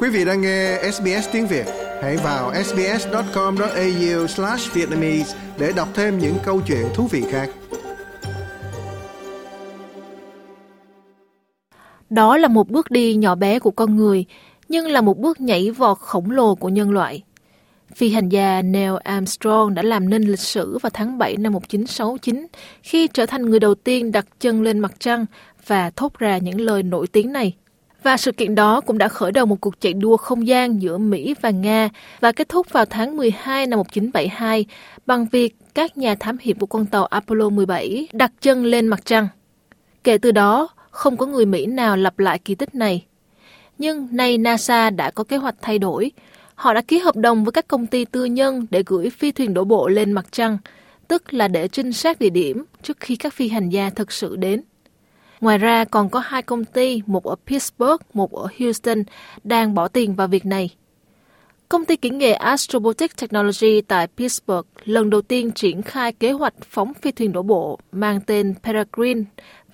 Quý vị đang nghe SBS tiếng Việt, hãy vào sbs.com.au/vietnamese để đọc thêm những câu chuyện thú vị khác. Đó là một bước đi nhỏ bé của con người, nhưng là một bước nhảy vọt khổng lồ của nhân loại. Phi hành gia Neil Armstrong đã làm nên lịch sử vào tháng 7 năm 1969 khi trở thành người đầu tiên đặt chân lên mặt trăng và thốt ra những lời nổi tiếng này. Và sự kiện đó cũng đã khởi đầu một cuộc chạy đua không gian giữa Mỹ và Nga và kết thúc vào tháng 12 năm 1972 bằng việc các nhà thám hiểm của con tàu Apollo 17 đặt chân lên mặt trăng. Kể từ đó, không có người Mỹ nào lặp lại kỳ tích này. Nhưng nay NASA đã có kế hoạch thay đổi. Họ đã ký hợp đồng với các công ty tư nhân để gửi phi thuyền đổ bộ lên mặt trăng, tức là để trinh sát địa điểm trước khi các phi hành gia thực sự đến. Ngoài ra còn có hai công ty, một ở Pittsburgh, một ở Houston, đang bỏ tiền vào việc này. Công ty kỹ nghệ Astrobotic Technology tại Pittsburgh lần đầu tiên triển khai kế hoạch phóng phi thuyền đổ bộ mang tên Peregrine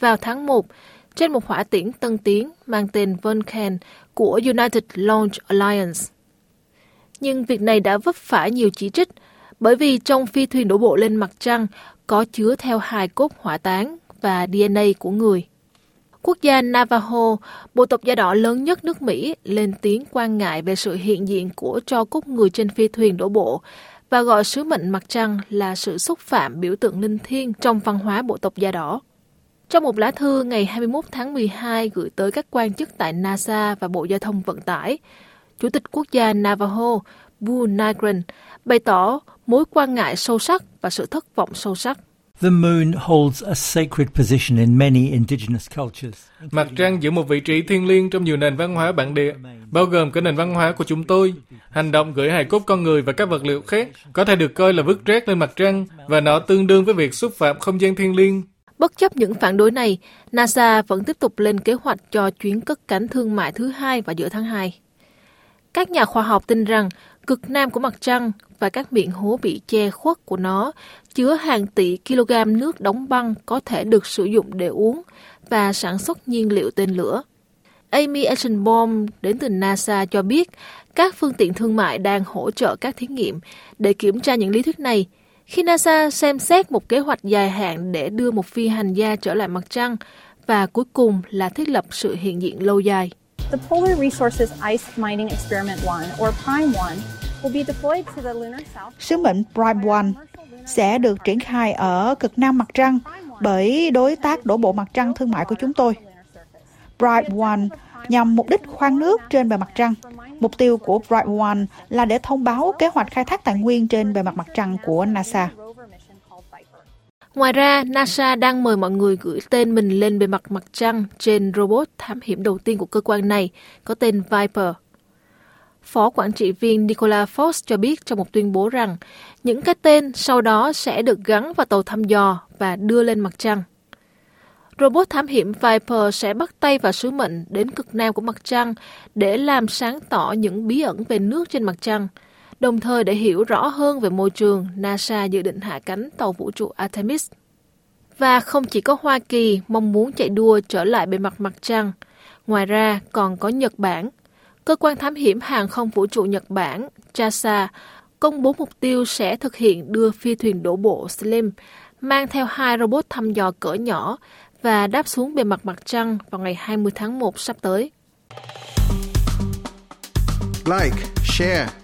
vào tháng 1 trên một hỏa tiễn tân tiến mang tên Vulcan của United Launch Alliance. Nhưng việc này đã vấp phải nhiều chỉ trích bởi vì trong phi thuyền đổ bộ lên mặt trăng có chứa theo hài cốt hỏa táng và DNA của người. Quốc gia Navajo, bộ tộc da đỏ lớn nhất nước Mỹ, lên tiếng quan ngại về sự hiện diện của cho cốt người trên phi thuyền đổ bộ và gọi sứ mệnh mặt trăng là sự xúc phạm biểu tượng linh thiêng trong văn hóa bộ tộc da đỏ. Trong một lá thư ngày 21 tháng 12 gửi tới các quan chức tại NASA và Bộ Giao thông Vận tải, Chủ tịch quốc gia Navajo, Bull Nigren, bày tỏ mối quan ngại sâu sắc và sự thất vọng sâu sắc. The moon holds a sacred position in many indigenous cultures. Mặt trăng giữ một vị trí thiêng liêng trong nhiều nền văn hóa bản địa, bao gồm cả nền văn hóa của chúng tôi. Hành động gửi hài cốt con người và các vật liệu khác có thể được coi là vứt rác lên mặt trăng và nó tương đương với việc xúc phạm không gian thiêng liêng. Bất chấp những phản đối này, NASA vẫn tiếp tục lên kế hoạch cho chuyến cất cánh thương mại thứ hai vào giữa tháng 2. Các nhà khoa học tin rằng cực nam của mặt trăng và các miệng hố bị che khuất của nó chứa hàng tỷ kg nước đóng băng có thể được sử dụng để uống và sản xuất nhiên liệu tên lửa. Amy Eichenbaum đến từ NASA cho biết các phương tiện thương mại đang hỗ trợ các thí nghiệm để kiểm tra những lý thuyết này khi NASA xem xét một kế hoạch dài hạn để đưa một phi hành gia trở lại mặt trăng và cuối cùng là thiết lập sự hiện diện lâu dài. The Polar Resources Ice Mining Experiment 1, or Prime 1, will be deployed to the lunar south. Sứ mệnh Prime 1 sẽ được triển khai ở cực nam mặt trăng bởi đối tác đổ bộ mặt trăng thương mại của chúng tôi. Bright One nhằm mục đích khoan nước trên bề mặt trăng. Mục tiêu của Bright One là để thông báo kế hoạch khai thác tài nguyên trên bề mặt mặt trăng của NASA. Ngoài ra, NASA đang mời mọi người gửi tên mình lên bề mặt mặt trăng trên robot thám hiểm đầu tiên của cơ quan này, có tên Viper. Phó quản trị viên Nicola Fox cho biết trong một tuyên bố rằng những cái tên sau đó sẽ được gắn vào tàu thăm dò và đưa lên mặt trăng. Robot thám hiểm Viper sẽ bắt tay vào sứ mệnh đến cực nam của mặt trăng để làm sáng tỏ những bí ẩn về nước trên mặt trăng, đồng thời để hiểu rõ hơn về môi trường, NASA dự định hạ cánh tàu vũ trụ Artemis. Và không chỉ có Hoa Kỳ mong muốn chạy đua trở lại bề mặt mặt trăng, ngoài ra còn có Nhật Bản. Cơ quan thám hiểm hàng không vũ trụ Nhật Bản, JAXA, công bố mục tiêu sẽ thực hiện đưa phi thuyền đổ bộ Slim mang theo hai robot thăm dò cỡ nhỏ và đáp xuống bề mặt mặt trăng vào ngày 20 tháng 1 sắp tới. Like, share,